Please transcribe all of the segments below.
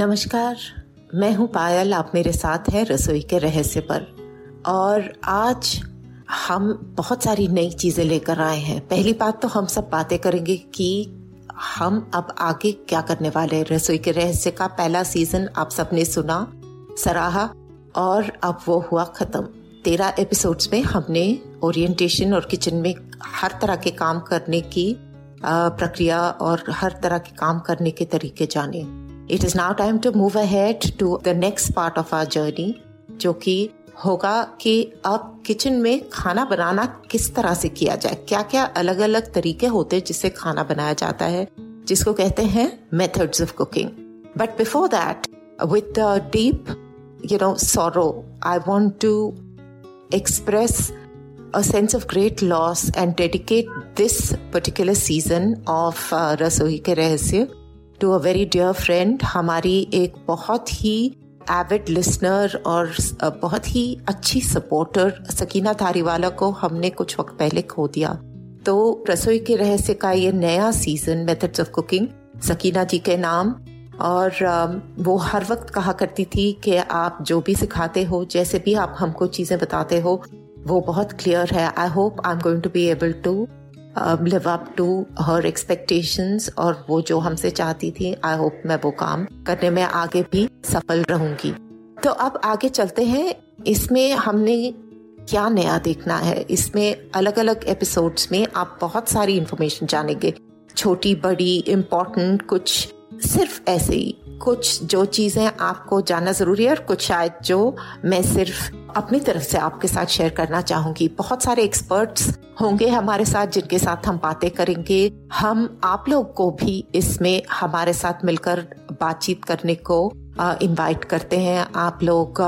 नमस्कार। मैं हूँ पायल, आप मेरे साथ हैं रसोई के रहस्य पर। और आज हम बहुत सारी नई चीज़ें लेकर आए हैं। पहली बात तो हम सब बातें करेंगे कि हम अब आगे क्या करने वाले हैं। रसोई के रहस्य का पहला सीज़न आप सबने सुना, सराहा, और अब वो हुआ खत्म। तेरह एपिसोड्स में हमने ओरिएंटेशन और किचन में हर तरह के काम करने की प्रक्रिया और हर तरह के काम करने के तरीके जाने। It is now time to move ahead to the next part of our journey जो कि होगा कि अब किचन में खाना बनाना किस तरह से किया जाए? क्या क्या अलग अलग तरीके होते हैं जिससे खाना बनाया जाता है जिसको कहते हैं methods of cooking but before that with deep you know sorrow I want to a sense of great loss and dedicate this particular season of uh, रसोई के रहस्य to a very dear friend हमारी एक बहुत ही Avid listener और बहुत ही अच्छी supporter Sakina Dhariwala को हमने कुछ वक्त पहले खो दिया। तो रसोई के रहस्य का ये नया season methods of cooking Sakina ji के नाम, और वो हर वक्त कहा करती थी कि आप जो भी सिखाते हो, जैसे भी आप हमको चीज़ें बताते हो, वो बहुत क्लियर है। I hope I am going to be able to live up to her expectations और वो जो हमसे चाहती थी आई होप मैं वो काम करने में आगे भी सफल रहूँगी। तो अब आगे चलते हैं। इसमें हमने क्या नया देखना है? इसमें अलग अलग एपिसोड्स में आप बहुत सारी इंफॉर्मेशन जानेंगे। छोटी, बड़ी इम्पोर्टेंट कुछ सिर्फ़ ऐसे ही। कुछ जो चीज़ें आपको जानना ज़रूरी है और कुछ शायद जो मैं सिर्फ़ अपनी तरफ़ से आपके साथ शेयर करना चाहूँगी। बहुत सारे एक्सपर्ट्स होंगे हमारे साथ जिनके साथ हम बातें करेंगे। हम आप लोग को भी इसमें हमारे साथ मिलकर बातचीत करने को इनवाइट करते हैं। आप लोग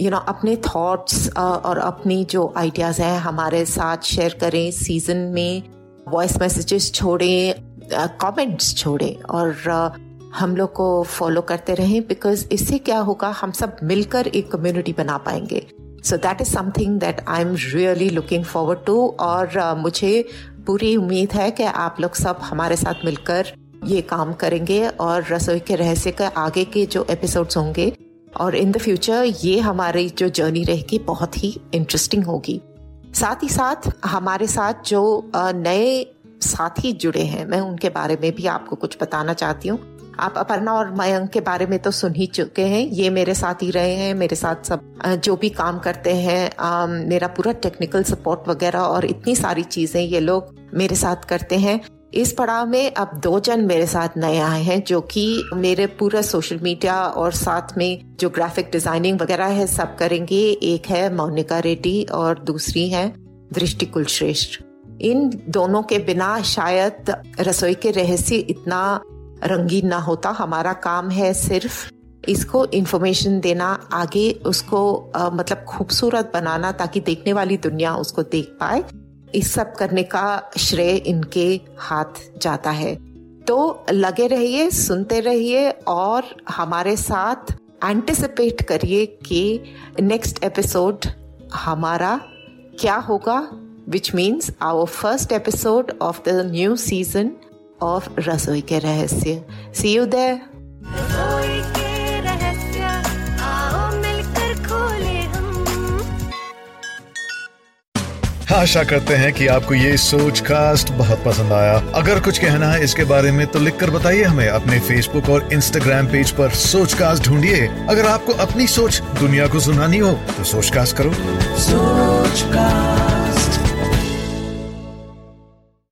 यू नो अपने थॉट्स और अपनी जो आइडियाज़ हैं हमारे साथ शेयर करें। सीज़न में वॉइस मैसेजेस छोड़ें कमेंट्स छोड़ें। और हम लोग को फॉलो करते रहें बिकॉज़ इससे क्या होगा हम सब मिलकर एक कम्युनिटी बना पाएँगे। So that is something that I am really looking forward to और uh, मुझे पूरी उम्मीद है कि आप लोग सब हमारे साथ मिलकर ये काम करेंगे और रसोई के रहस्य के आगे के जो एपिसोड्स होंगे और इन द फ्यूचर ये हमारी जो जर्नी रहेगी बहुत ही इंटरेस्टिंग होगी। साथ ही साथ हमारे साथ जो नए साथी जुड़े हैं मैं उनके बारे में भी आपको कुछ बताना चाहती हूँ। आप अपर्णा और मयंक के बारे में तो सुन ही चुके हैं। ये मेरे साथ ही रहे हैं, मेरे साथ सब जो भी काम करते हैं मेरा पूरा टेक्निकल सपोर्ट वगैरह और इतनी सारी चीज़ें ये लोग मेरे साथ करते हैं। इस पड़ाव में अब दो जन मेरे साथ नए आए हैं, जो कि मेरे पूरा सोशल मीडिया और साथ में जो ग्राफिक डिज़ाइनिंग वगैरह है, सब करेंगे। एक है मोनिका रेड्डी और दूसरी है दृष्टि कुलश्रेष्ठ। इन दोनों के बिना शायद रसोई के रहस्य इतना रंगीन ना होता हमारा काम है सिर्फ़ इसको इन्फॉर्मेशन देना आगे उसको अ, मतलब खूबसूरत बनाना ताकि देखने वाली दुनिया उसको देख पाए। इस सब करने का श्रेय इनके हाथ जाता है। तो लगे रहिए सुनते रहिए और हमारे साथ एंटिसिपेट करिए कि नेक्स्ट एपिसोड हमारा क्या होगा which means our first episode of the new season of रसोई के रहस्य। सी यू देयर रसोई के रहस्य आओ मिलकर खोले आशा करते हैं कि आपको ये सोच कास्ट बहुत पसंद आया। अगर कुछ कहना है इसके बारे में तो लिख कर बताइए हमें अपने फेसबुक और इंस्टाग्राम पेज पर सोच कास्ट ढूंढिए। अगर आपको अपनी सोच दुनिया को सुनानी हो तो सोच कास्ट करो। सोच कास्ट